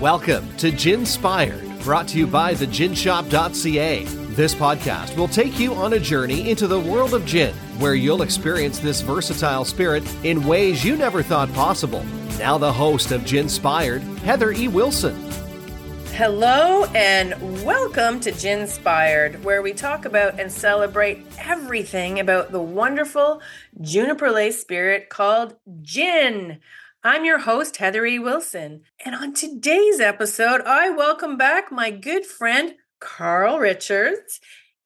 Welcome to Ginspired, brought to you by theginshop.ca. This podcast will take you on a journey into the world of gin, where you'll experience this versatile spirit in ways you never thought possible. Now, the host of Ginspired, Heather E. Wilson. Hello and welcome to Ginspired, where we talk about and celebrate everything about the wonderful juniper lace spirit called gin. I'm your host, Heather E. Wilson. And on today's episode, I welcome back my good friend, Carl Richards.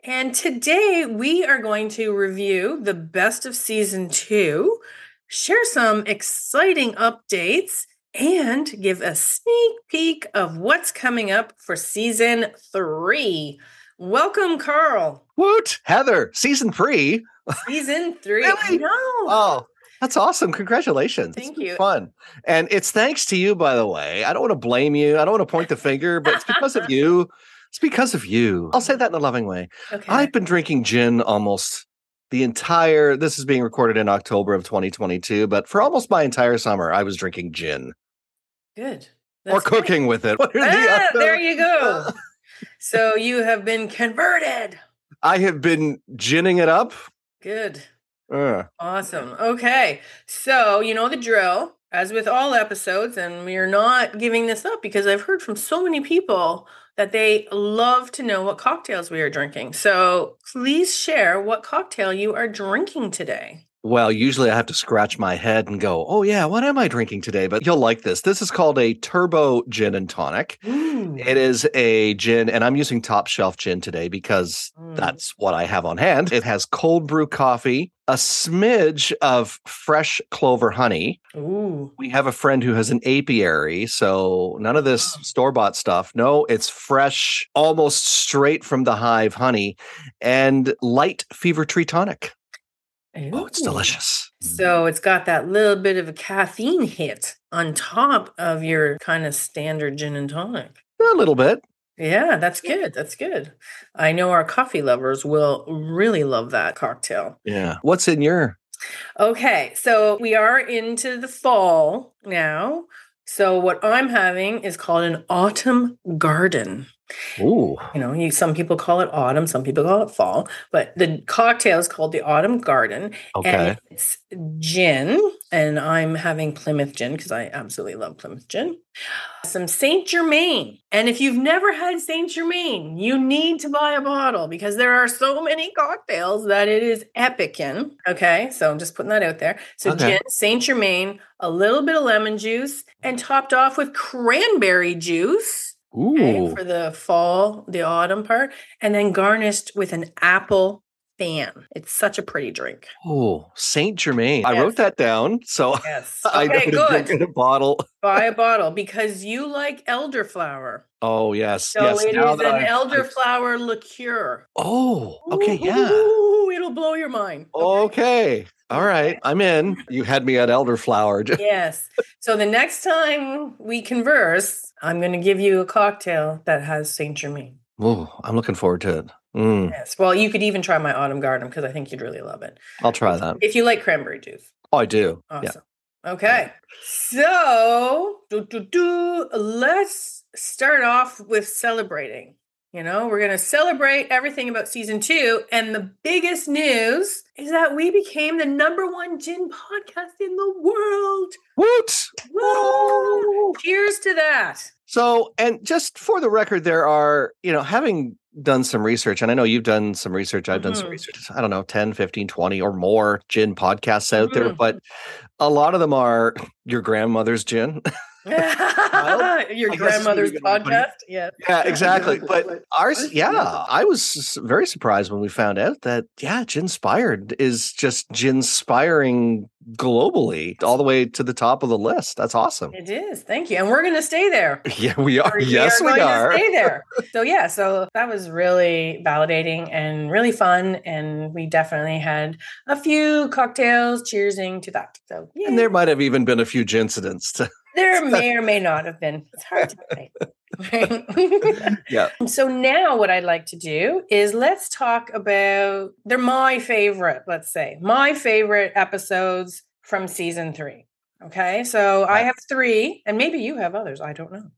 And today we are going to review the best of season two, share some exciting updates, and give a sneak peek of what's coming up for season three. Welcome, Carl. Woot! Heather, season three. Season three. Really? No. Oh, that's awesome. Congratulations. Thank you. Fun. And it's thanks to you, by the way. I don't want to blame you. I don't want to point the finger, but it's because of you. It's because of you. I'll say that in a loving way. Okay. I've been drinking gin almost the entire this is being recorded in October of 2022, but for almost my entire summer, I was drinking gin Good. or That's good. cooking with it. What are the Ah, other- there you go. so you have been converted. I have been ginning it up. Good. Uh, Awesome. Okay. So, you know the drill. As with all episodes, and we're not giving this up because I've heard from so many people that they love to know what cocktails we are drinking. So, please share what cocktail you are drinking today. Well, usually I have to scratch my head and go, "Oh yeah, what am I drinking today?" But you'll like this. This is called a turbo gin and tonic. It is a gin, and I'm using top shelf gin today because Mm. that's what I have on hand. It has cold brew coffee, a smidge of fresh clover honey. Ooh. We have a friend who has an apiary, so none of this Wow. store bought stuff. No, it's fresh, almost straight from the hive honey, and light Fever-Tree tonic. Oh, it's delicious. So it's got that little bit of a caffeine hit on top of your kind of standard gin and tonic. A little bit. Yeah, that's good. That's good. I know our coffee lovers will really love that cocktail. Yeah. What's in your? Okay, so we are into the fall now. So what I'm having is called an autumn garden. Ooh. You know, you, some people call it autumn, some people call it fall, but the cocktail is called the autumn garden. Okay. And it's gin, and I'm having Plymouth gin because I absolutely love Plymouth gin. Some Saint Germain. And if you've never had Saint Germain, you need to buy a bottle because there are so many cocktails that it is epic in. Okay. So I'm just putting that out there. So Okay. gin, Saint Germain, a little bit of lemon juice, and topped off with cranberry juice. Okay, for the fall, the autumn part, and then garnished with an apple fan. It's such a pretty drink. Oh, Saint Germain. I wrote that down, so Yes. I know Okay, to drink good. in a bottle. Buy a bottle because you like elderflower. Oh yes, So yes. it is now an I've- elderflower liqueur. Oh, okay, yeah. Ooh, blow your mind. Okay, all right. I'm in. You had me at elderflower. Yes. So the next time we converse, I'm going to give you a cocktail that has Saint Germain. Oh, I'm looking forward to it. Mm, Yes. Well, you could even try my autumn garden because I think you'd really love it. I'll try that. If you like cranberry juice. Oh, I do. Awesome. Okay. So, do, do, do, let's start off with celebrating. You know, we're going to celebrate everything about season two. And the biggest news is that we became the number one gin podcast in the world. Woot! Woo! Cheers to that. So, and just for the record, there are, you know, having done some research, and I know you've done some research, I've done some Mhm. research, I don't know, 10, 15, 20 or more gin podcasts out there, Mhm. but a lot of them are your grandmother's gin. Your I grandmother's really good way to put it. podcast. Yeah. Yeah, exactly. But But ours, yeah, I was very surprised when we found out that, yeah, Ginspired is just Ginspiring globally all the way to the top of the list. That's awesome. It is. Thank you. And we're going to stay there. Yeah, we are. We're- yes, we are. stay there. So yeah, so that was really validating and really fun, and we definitely had a few cocktails, cheersing to that. So yeah, And there might have even been a few gincidents. To, there may or may not have been. It's hard to say. Right? yeah. so now what I'd like to do is let's talk about they're my favorite, let's say, my favorite episodes from season three. Okay. So I have three, and maybe you have others. I don't know.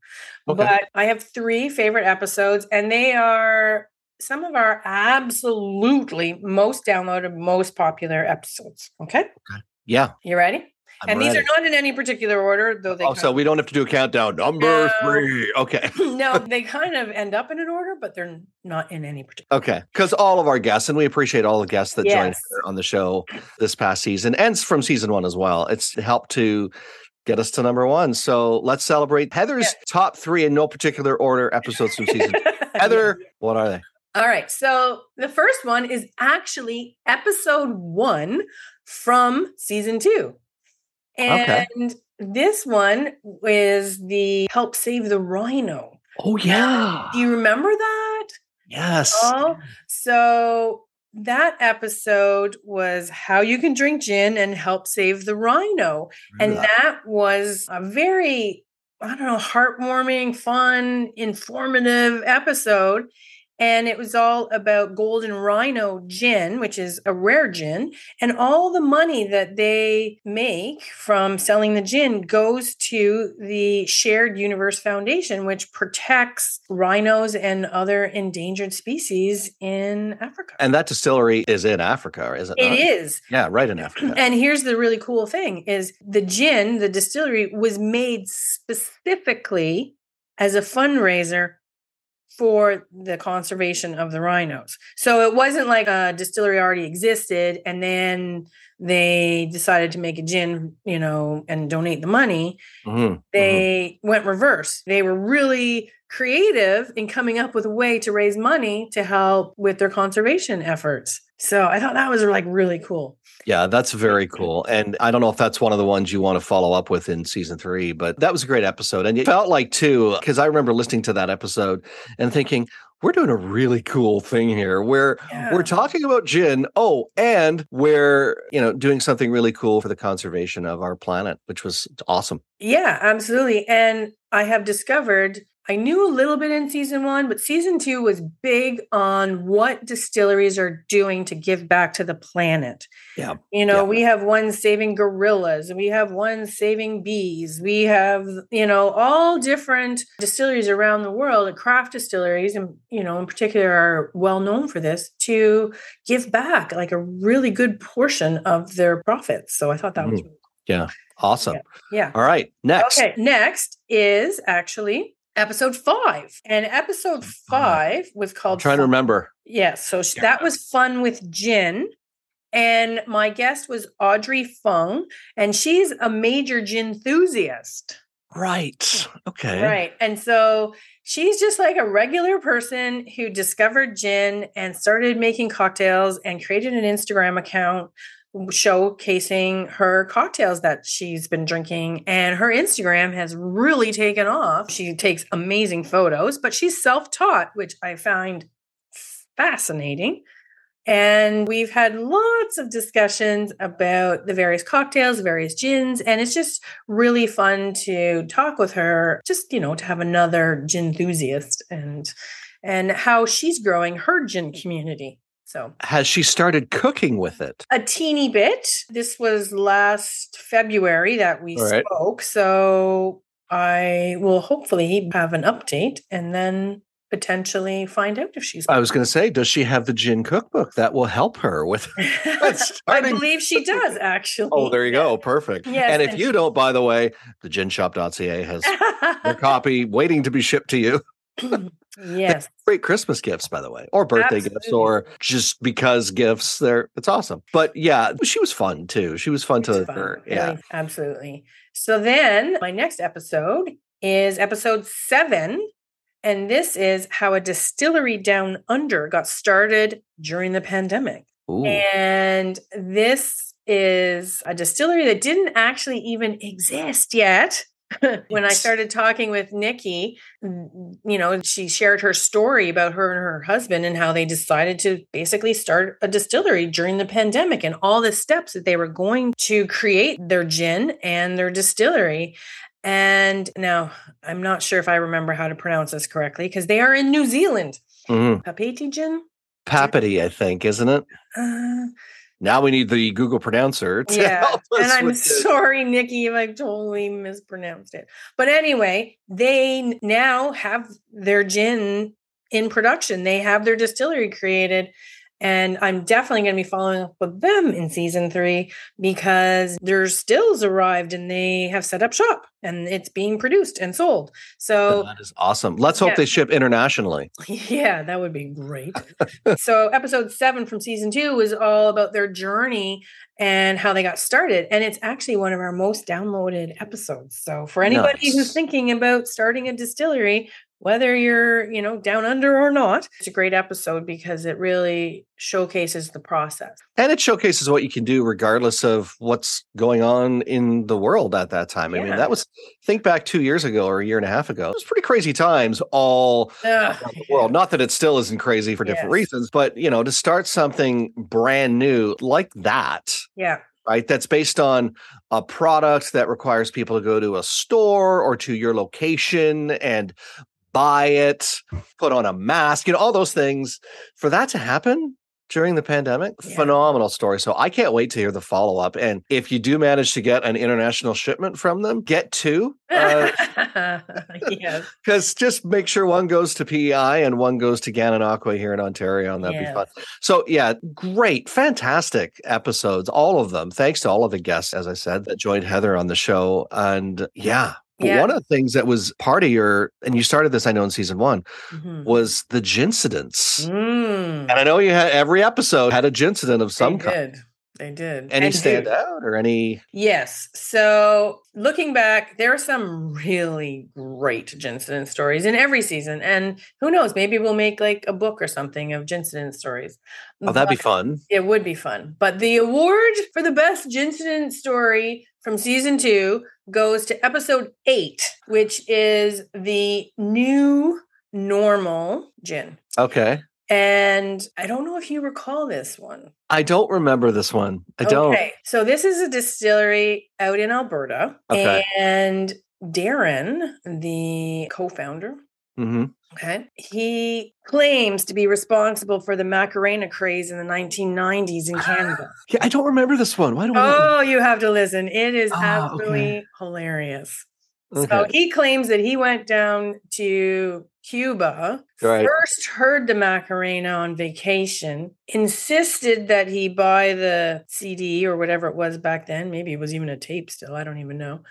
Okay. But I have three favorite episodes, and they are some of our absolutely most downloaded, most popular episodes. Okay. Yeah. You ready? I'm and these are not in any particular order, though they oh, also, so we don't have to do a countdown. Number No. three. Okay. no, they kind of end up in an order, but they're not in any particular. Okay. Because all of our guests, and we appreciate all the guests that joined on the show this past season and from season one as well. It's helped to get us to number one. So let's celebrate Heather's Yeah. top three in no particular order episodes from season. Heather, what are they? All right. So the first one is actually episode one from season two. Okay. And this one is the Help Save the Rhino. Oh, yeah. Do you remember that? Yes. Oh, so that episode was how you can drink gin and help save the rhino. And that was a very, I don't know, heartwarming, fun, informative episode. And it was all about Golden Rhino gin, which is a rare gin. And all the money that they make from selling the gin goes to the Shared Universe Foundation, which protects rhinos and other endangered species in Africa. and that distillery is in Africa, is it? It not? is. Yeah, right in Africa. And here's the really cool thing is the gin, the distillery was made specifically as a fundraiser for the conservation of the rhinos. So it wasn't like a distillery already existed and then they decided to make a gin, you know, and donate the money. Mhm, mhm. They went reverse. They were really creative in coming up with a way to raise money to help with their conservation efforts. So I thought that was like really cool. Yeah, that's very cool. And I don't know if that's one of the ones you want to follow up with in season three, but that was a great episode. And it felt like, too, because I remember listening to that episode and thinking, we're doing a really cool thing here where Yeah. we're talking about gin. Oh, and we're, you know, doing something really cool for the conservation of our planet, which was awesome. Yeah, absolutely. And I have discovered I knew a little bit in season one, but season two was big on what distilleries are doing to give back to the planet. Yeah. You know, Yeah. we have one saving gorillas, we have one saving bees, we have, you know, all different distilleries around the world, craft distilleries, and, you know, in particular are well known for this to give back like a really good portion of their profits. So I thought that was mm-hmm. really cool. Yeah. Awesome. yeah. All right. Next. Okay, next is actually episode five. And episode oh, five was I'm called trying to remember. Yes, so sh- that was fun with Gin. And my guest was Audrey Fung, and she's a major gin enthusiast. Right. Okay. Right. And so she's just like a regular person who discovered gin and started making cocktails and created an Instagram account showcasing her cocktails that she's been drinking. And her Instagram has really taken off. She takes amazing photos, but she's self taught, which I find fascinating. And we've had lots of discussions about the various cocktails, various gins, and it's just really fun to talk with her, just you know, to have another gin enthusiast and and how she's growing her gin community. So Has she started cooking with it? a teeny bit. This was last February that we All right. spoke. So I will hopefully have an update and then potentially find out if she's I was going to say, does she have the gin cookbook that will help her with? I believe she does oh, actually. Oh, there you go. Perfect. Yes, and if and you she- don't, by the way, the ginshop.ca has their copy waiting to be shipped to you. yes. Great Christmas gifts, by the way, or birthday gifts, or just because gifts. They're it's awesome. But yeah, she was fun too. She was fun to her. Yeah. really, absolutely. So then my next episode is episode seven. And this is how a distillery down under got started during the pandemic. Ooh. And this is a distillery that didn't actually even exist yet. when I started talking with Nikki, you know, she shared her story about her and her husband and how they decided to basically start a distillery during the pandemic and all the steps that they were going to create their gin and their distillery. And now I'm not sure if I remember how to pronounce this correctly because they are in New Zealand. Mhm. Papeti gin? Papity, I think, isn't it? Uh, Now we need the Google pronouncer to Yeah. help us. And I'm with this. sorry, Nikki, if I totally mispronounced it. But anyway, they now have their gin in production. They have their distillery created. And I'm definitely going to be following up with them in season three because their stills arrived and they have set up shop and it's being produced and sold. So that is awesome. Let's hope Yeah. they ship internationally. Yeah, that would be great. so, episode seven from season two was all about their journey and how they got started. And it's actually one of our most downloaded episodes. So, for anybody who's thinking about starting a distillery, whether you're, you know, down under or not, it's a great episode because it really showcases the process. And it showcases what you can do regardless of what's going on in the world at that time. I mean, that was think back two years ago or a year and a half ago. It was pretty crazy times all Ugh, around the world. Not that it still isn't crazy for different Yes. reasons, but you know, to start something brand new like that, Yeah. right? That's based on a product that requires people to go to a store or to your location and buy it, put on a mask, you know, all those things. For that to happen during the pandemic, Yeah. phenomenal story. So I can't wait to hear the follow up. And if you do manage to get an international shipment from them, get two. Uh, yes. because just make sure one goes to PEI and one goes to Gananoque here in Ontario, and that'd Yes. be fun. So, yeah, great, fantastic episodes, all of them. Thanks to all of the guests, as I said, that joined Heather on the show. And yeah, Yeah. one of the things that was part of your, and you started this, I know, in season one, Mhm. was the gincidents. Mm. And I know you had every episode had a gincident of some they kind. did. They did. Any And stand do. out or any? Yes. So looking back, there are some really great gincident stories in every season. And who knows, maybe we'll make like a book or something of gincident stories. Oh, that'd be fun. It would be fun. But the award for the best gincident story from season two goes to episode eight, which is the new normal gin. Okay. And I don't know if you recall this one. I don't remember this one. I don't. Okay, so this is a distillery out in Alberta, Okay. and Darren, the co-founder, hmm okay, he claims to be responsible for the Macarena craze in the 1990s in Canada. Yeah, I don't remember this one. Why do I? oh, you have to listen; it is Ah, absolutely okay. hilarious. Okay. So he claims that he went down to Cuba, Right. first heard the Macarena on vacation, insisted that he buy the CD or whatever it was back then. Maybe it was even a tape still. I don't even know.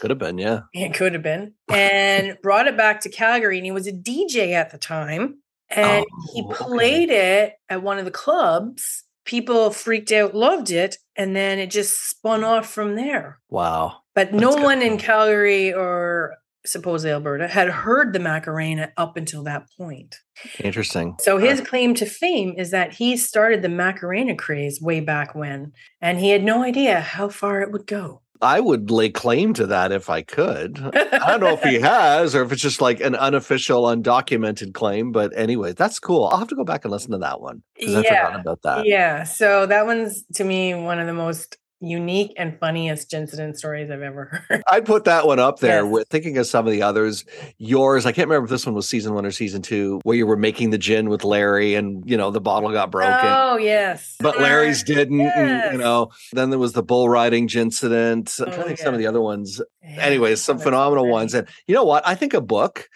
Could have been, yeah. It could have been. And brought it back to Calgary. And he was a DJ at the time. And he Oh, okay. played it at one of the clubs. People freaked out, loved it. And then it just spun off from there. Wow. But no That's one in. Calgary or supposedly Alberta had heard the Macarena up until that point. Interesting. So his claim to fame is that he started the Macarena craze way back when, and he had no idea how far it would go. I would lay claim to that if I could. I don't know if he has or if it's just like an unofficial, undocumented claim. But anyway, that's cool. I'll have to go back and listen to that one because I forgot about that. yeah, so that one's to me one of the most unique and funniest incident stories I've ever heard. I'd put that one up there Yes. with thinking of some of the others. Yours, I can't remember if this one was season one or season two, where you were making the gin with Larry and, you know, the bottle got broken. Oh yes, But Larry's didn't, and, you know. Then there was the bull riding incident. I'm oh, trying Oh, to think some of the other ones. Yeah, anyways, some phenomenal ones. And you know what? I think a book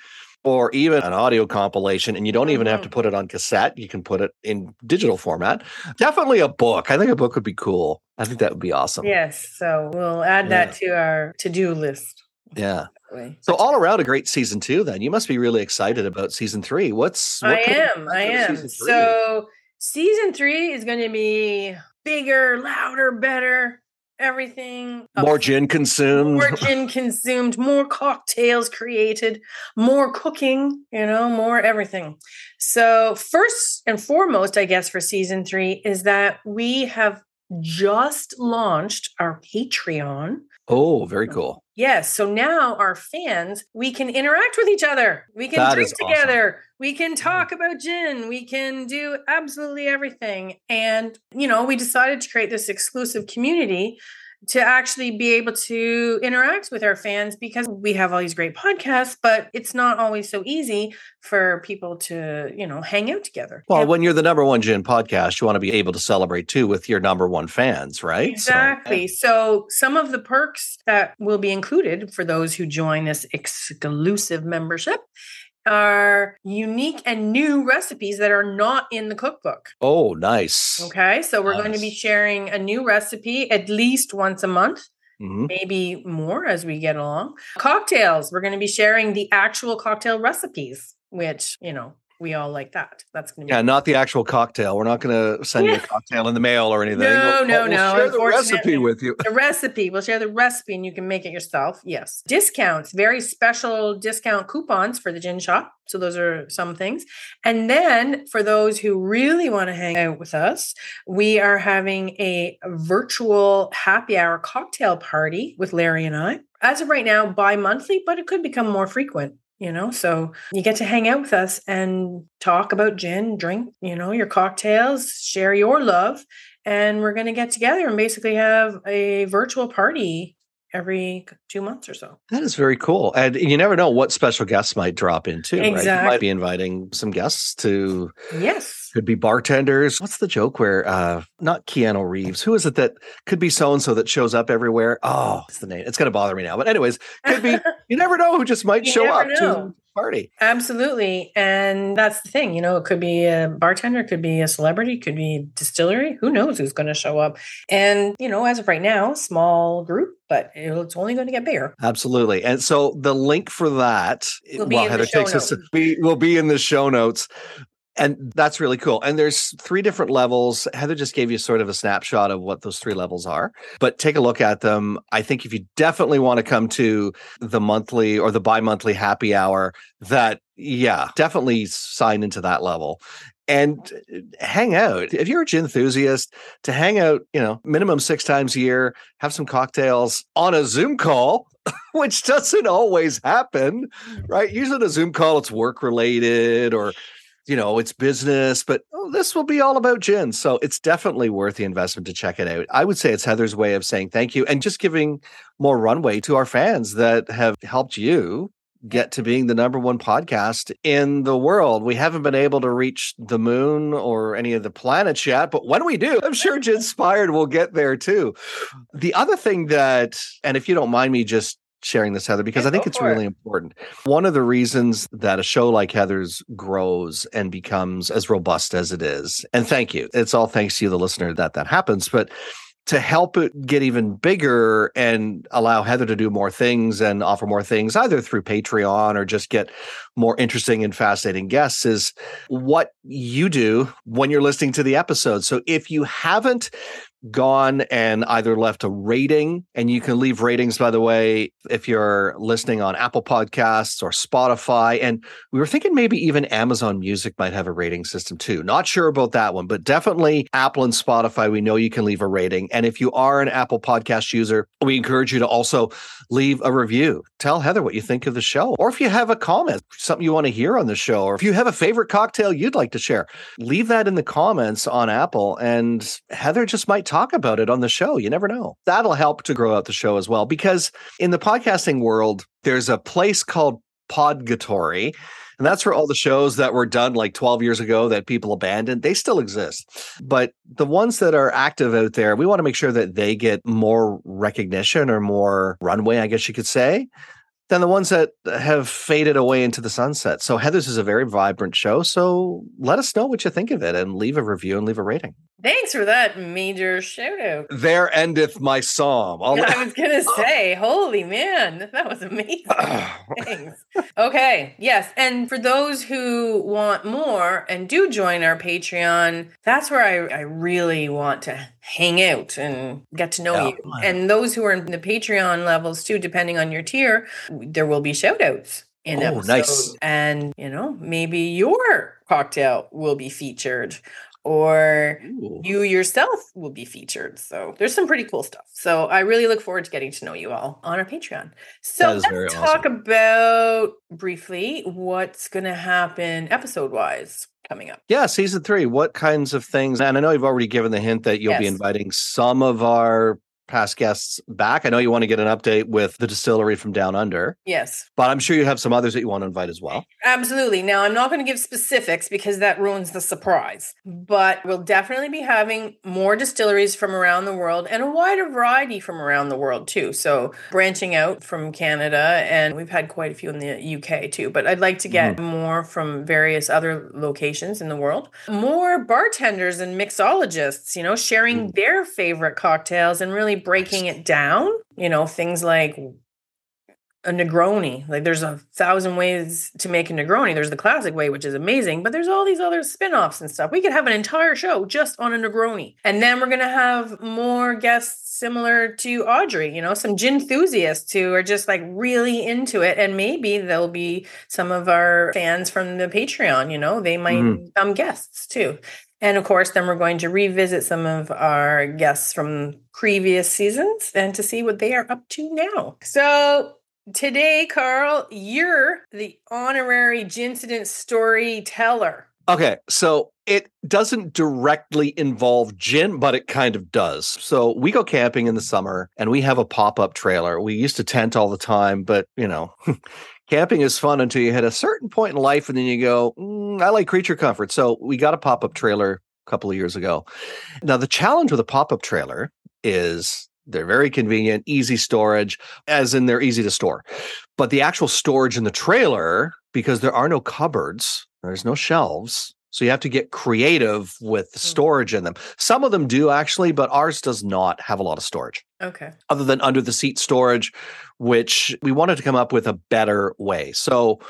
or even an audio compilation, and you don't even have to Mhm. put it on cassette. You can put it in digital format. Definitely a book. I think a book would be cool. I think that would be awesome. Yes, so we'll add that to our to-do list. Yeah. So all around a great season two. Then you must be really excited about season three. What's what I am. I am. So season three is going to be bigger, louder, better. Everything more gin consumed. more gin consumed, more cocktails created, more cooking, you know, more everything. So, first and foremost, I guess, for season three is that we have just launched our Patreon. Oh, very cool. Yes. So now our fans, we can interact with each other. We can That drink is awesome. together. We can mm-hmm. talk about gin. We can do absolutely everything. And, you know, we decided to create this exclusive community to actually be able to interact with our fans because we have all these great podcasts, but it's not always so easy for people to, you know, hang out together. Well, when you're the number one gin podcast, you want to be able to celebrate too with your number one fans, right? Exactly. So, so some of the perks that will be included for those who join this exclusive membership are unique and new recipes that are not in the cookbook. Oh, nice. Okay. So we're nice. going to be sharing a new recipe at least once a month. Mm-hmm. Maybe more as we get along. Cocktails. We're going to be sharing the actual cocktail recipes, which, you know, we all like that. That's going to be yeah, not the actual cocktail. We're not going to send you a cocktail in the mail or anything. No, we'll, no, we'll no. Share the recipe with you. The recipe. We'll share the recipe, and you can make it yourself. Yes, discounts. Very special discount coupons for the gin shop. So those are some things. And then for those who really want to hang out with us, we are having a virtual happy hour cocktail party with Larry and I. As of right now, bi-monthly, but it could become more frequent you know? So you get to hang out with us and talk about gin drink you know your cocktails share your love and we're going to get together and basically have a virtual party every two months or so. That is very cool. And you never know what special guests might drop in too, exactly. right? You might be inviting some guests to Yes. Could be bartenders. What's the joke where uh not Keanu Reeves. Who is it that could be so and so that shows up everywhere? Oh, it's the name. It's gonna bother me now. But anyways, could be you never know who just might show up know. to party. Absolutely. And that's the thing, you know, it could be a bartender, could be a celebrity, could be a distillery. Who knows who's going to show up? And, you know, as of right now, small group, but it's only going to get bigger. Absolutely. And so the link for that, will while Heather takes notes. us, be, will be in the show notes and that's really cool. And there's three different levels. Heather just gave you sort of a snapshot of what those three levels are, but take a look at them. I think if you definitely want to come to the monthly or the bi monthly happy hour, that, yeah, definitely sign into that level and uh, hang out. If you're a gin enthusiast, to hang out, you know, minimum six times a year, have some cocktails on a Zoom call, which doesn't always happen, right? Usually, the Zoom call, it's work related or you know, it's business, but oh, this will be all about gin. So it's definitely worth the investment to check it out. I would say it's Heather's way of saying thank you and just giving more runway to our fans that have helped you get to being the number one podcast in the world. We haven't been able to reach the moon or any of the planets yet, but when we do, I'm sure Ginspired will get there too. The other thing that, and if you don't mind me just sharing this, Heather, because yeah, I think it's really it. important. One of the reasons that a show like Heather's grows and becomes as robust as it is, and thank you, it's all thanks to you, the listener, that that happens. But to help it get even bigger and allow Heather to do more things and offer more things, either through Patreon or just get more interesting and fascinating guests, is what you do when you're listening to the episode. So if you haven't gone and either left a rating, and you can leave ratings, by the way, if you're listening on Apple Podcasts or Spotify. And we were thinking maybe even Amazon Music might have a rating system too. Not sure about that one, but definitely Apple and Spotify, we know you can leave a rating. And if you are an Apple Podcast user, we encourage you to also leave a review. Tell Heather what you think of the show. Or if you have a comment, something you want to hear on the show, or if you have a favorite cocktail you'd like to share, leave that in the comments on Apple. And Heather just might talk about it on the show. You never know. That'll help to grow out the show as well. Because in the podcasting world, there's a place called Podgatory. And that's where all the shows that were done like 12 years ago that people abandoned, they still exist. But the ones that are active out there, we want to make sure that they get more recognition or more runway, I guess you could say than the ones that have faded away into the sunset. So Heather's is a very vibrant show. So let us know what you think of it and leave a review and leave a rating. Thanks for that major shout out. There endeth my psalm. I'll... I was going to say, holy man, that was amazing. Thanks. Okay. Yes. And for those who want more and do join our Patreon, that's where I, I really want to hang out and get to know yeah. you. And those who are in the Patreon levels too, depending on your tier, there will be shout outs in oh, nice. And, you know, maybe your cocktail will be featured or Ooh. you yourself will be featured. So there's some pretty cool stuff. So I really look forward to getting to know you all on our Patreon. So let's talk awesome. about briefly what's going to happen episode wise coming up. Yeah, season three. What kinds of things? And I know you've already given the hint that you'll yes. be inviting some of our past guests back. I know you want to get an update with the distillery from down under, Yes, but I'm sure you have some others that you want to invite as well. absolutely. Now, I'm not going to give specifics because that ruins the surprise, but we'll definitely be having more distilleries from around the world and a wider variety from around the world too. So, branching out from Canada, and we've had quite a few in the UK too, but I'd like to get mm-hmm. more from various other locations in the world. More bartenders and mixologists, you know, sharing mm. their favorite cocktails and really breaking it down. You know, things like a Negroni. Like there's a thousand ways to make a Negroni. There's the classic way, which is amazing, but there's all these other spin-offs and stuff. We could have an entire show just on a Negroni. And then we're gonna have more guests similar to Audrey, you know, some gin enthusiasts who are just like really into it. And maybe there'll be some of our fans from the Patreon, you know, they might Mhm. become guests too. And of course, then we're going to revisit some of our guests from previous seasons and to see what they are up to now. So today, Carl, you're the honorary Gincident storyteller. Okay, so it doesn't directly involve gin, but it kind of does. So we go camping in the summer and we have a pop up trailer. We used to tent all the time, but you know, camping is fun until you hit a certain point in life and then you go, "Mm, I like creature comfort. So we got a pop up trailer a couple of years ago. Now, the challenge with a pop up trailer is they're very convenient, easy storage, as in they're easy to store. But the actual storage in the trailer, because there are no cupboards, there's no shelves. So you have to get creative with Mm. storage in them. Some of them do actually, but ours does not have a lot of storage Okay. other than under the seat storage, which we wanted to come up with a better way. So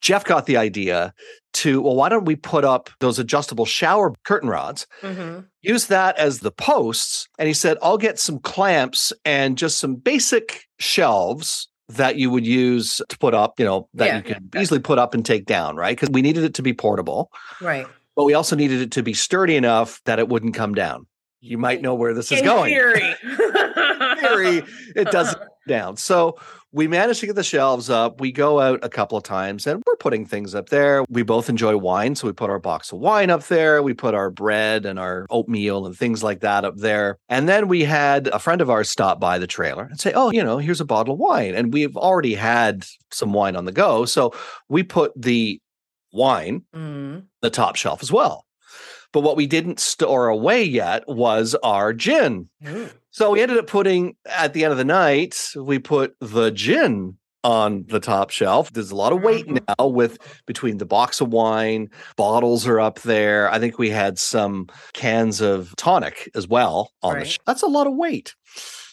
Jeff got the idea to, well, why don't we put up those adjustable shower curtain rods, hmm use that as the posts? And he said, I'll get some clamps and just some basic shelves that you would use to put up, you know, that Yeah, you could yeah. easily put up and take down, right? Because we needed it to be portable, Right. but we also needed it to be sturdy enough that it wouldn't come down. You might know where this is In going. theory. it doesn't down. So we managed to get the shelves up. We go out a couple of times and we're putting things up there. We both enjoy wine. So we put our box of wine up there. We put our bread and our oatmeal and things like that up there. And then we had a friend of ours stop by the trailer and say, Oh, you know, here's a bottle of wine. And we've already had some wine on the go. So we put the wine Mm. the top shelf as well. But what we didn't store away yet was our gin. Ooh. So we ended up putting at the end of the night, we put the gin on the top shelf. There's a lot of weight Mhm. now with between the box of wine, bottles are up there. I think we had some cans of tonic as well on the shelf. That's a lot of weight.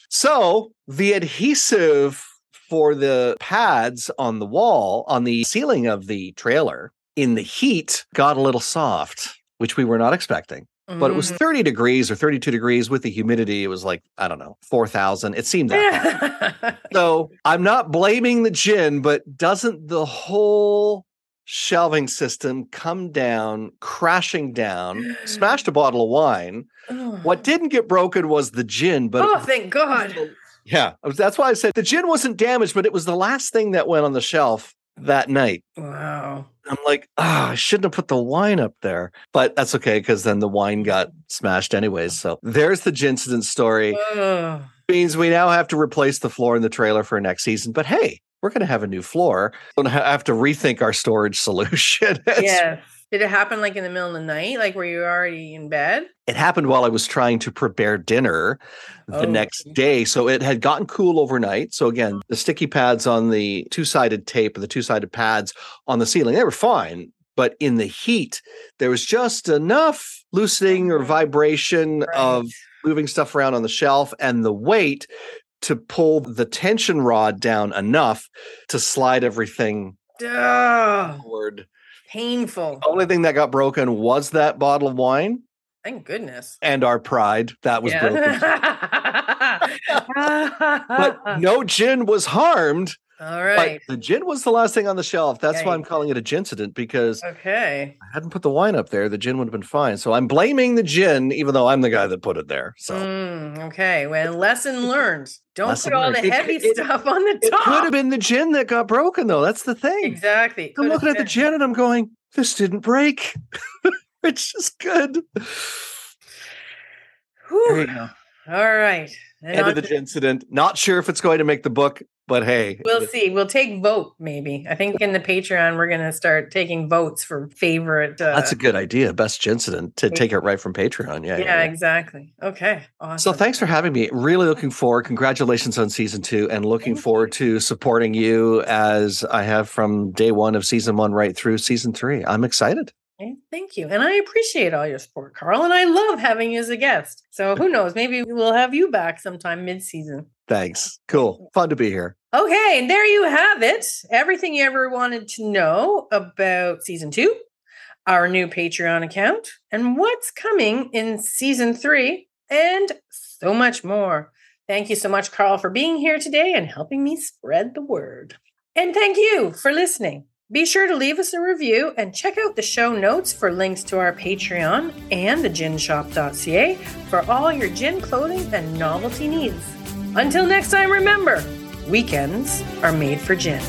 So the adhesive for the pads on the wall on the ceiling of the trailer in the heat got a little soft, which we were not expecting but it was Mhm. 30 degrees or 32 degrees with the humidity. It was like, I don't know, 4,000. It seemed that. So I'm not blaming the gin, but doesn't the whole shelving system come down, crashing down, smashed a bottle of wine? What didn't get broken was the gin, but oh, thank God. yeah, that's why I said the gin wasn't damaged, but it was the last thing that went on the shelf that night. Wow. I'm like, ah, I shouldn't have put the wine up there, but that's okay because then the wine got smashed anyways. So there's the Gincident story. Means we now have to replace the floor in the trailer for next season. But hey, we're going to have a new floor. We're going to have to rethink our storage solution. Yeah. Did it happen like in the middle of the night? Like were you already in bed? It happened while I was trying to prepare dinner the Oh. next day. So it had gotten cool overnight. So again, the sticky pads on the two sided tape, the two sided pads on the ceiling, they were fine. But in the heat, there was just enough loosening or vibration Right. of moving stuff around on the shelf and the weight to pull the tension rod down enough to slide everything Ugh. forward. Painful. The only thing that got broken was that bottle of wine Thank goodness. and our pride. That was broken. But no gin was harmed. All right. But the gin was the last thing on the shelf. That's why I'm calling it a gincident because Okay. I hadn't put the wine up there. The gin would have been fine. So I'm blaming the gin, even though I'm the guy that put it there. So Mm, okay. Well, lesson learned. Don't Lesson put all learned. the heavy it- stuff on the top. it could have been the gin that got broken, though. That's the thing. Exactly. I'm looking at the gin and I'm going, this didn't break. it's just good. Whew. There go. All right. And End of the incident. Not sure if it's going to make the book, but hey, we'll see. We'll take vote maybe. I think in the Patreon we're going to start taking votes for favorite. Uh, That's a good idea. Best incident to take it right from Patreon. Yeah, yeah, yeah, exactly. Okay, awesome. So thanks for having me. Really looking forward. Congratulations on season two, and looking Thank forward you. to supporting you as I have from day one of season one right through season three. I'm excited. Thank you. And I appreciate all your support, Carl. And I love having you as a guest. So who knows? Maybe we'll have you back sometime mid season. Thanks. Cool. Fun to be here. Okay. And there you have it. Everything you ever wanted to know about season two, our new Patreon account, and what's coming in season three, and so much more. Thank you so much, Carl, for being here today and helping me spread the word. And thank you for listening. Be sure to leave us a review and check out the show notes for links to our Patreon and the ginshop.ca for all your gin clothing and novelty needs. Until next time, remember, weekends are made for gin.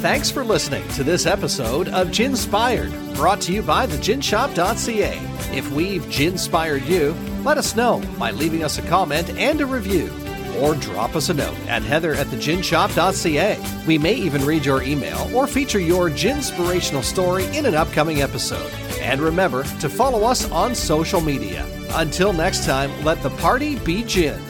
Thanks for listening to this episode of Ginspired, brought to you by the ginshop.ca. If we've ginspired you, let us know by leaving us a comment and a review or drop us a note at heather at theginshop.ca. We may even read your email or feature your ginspirational story in an upcoming episode. And remember to follow us on social media. Until next time, let the party be gin.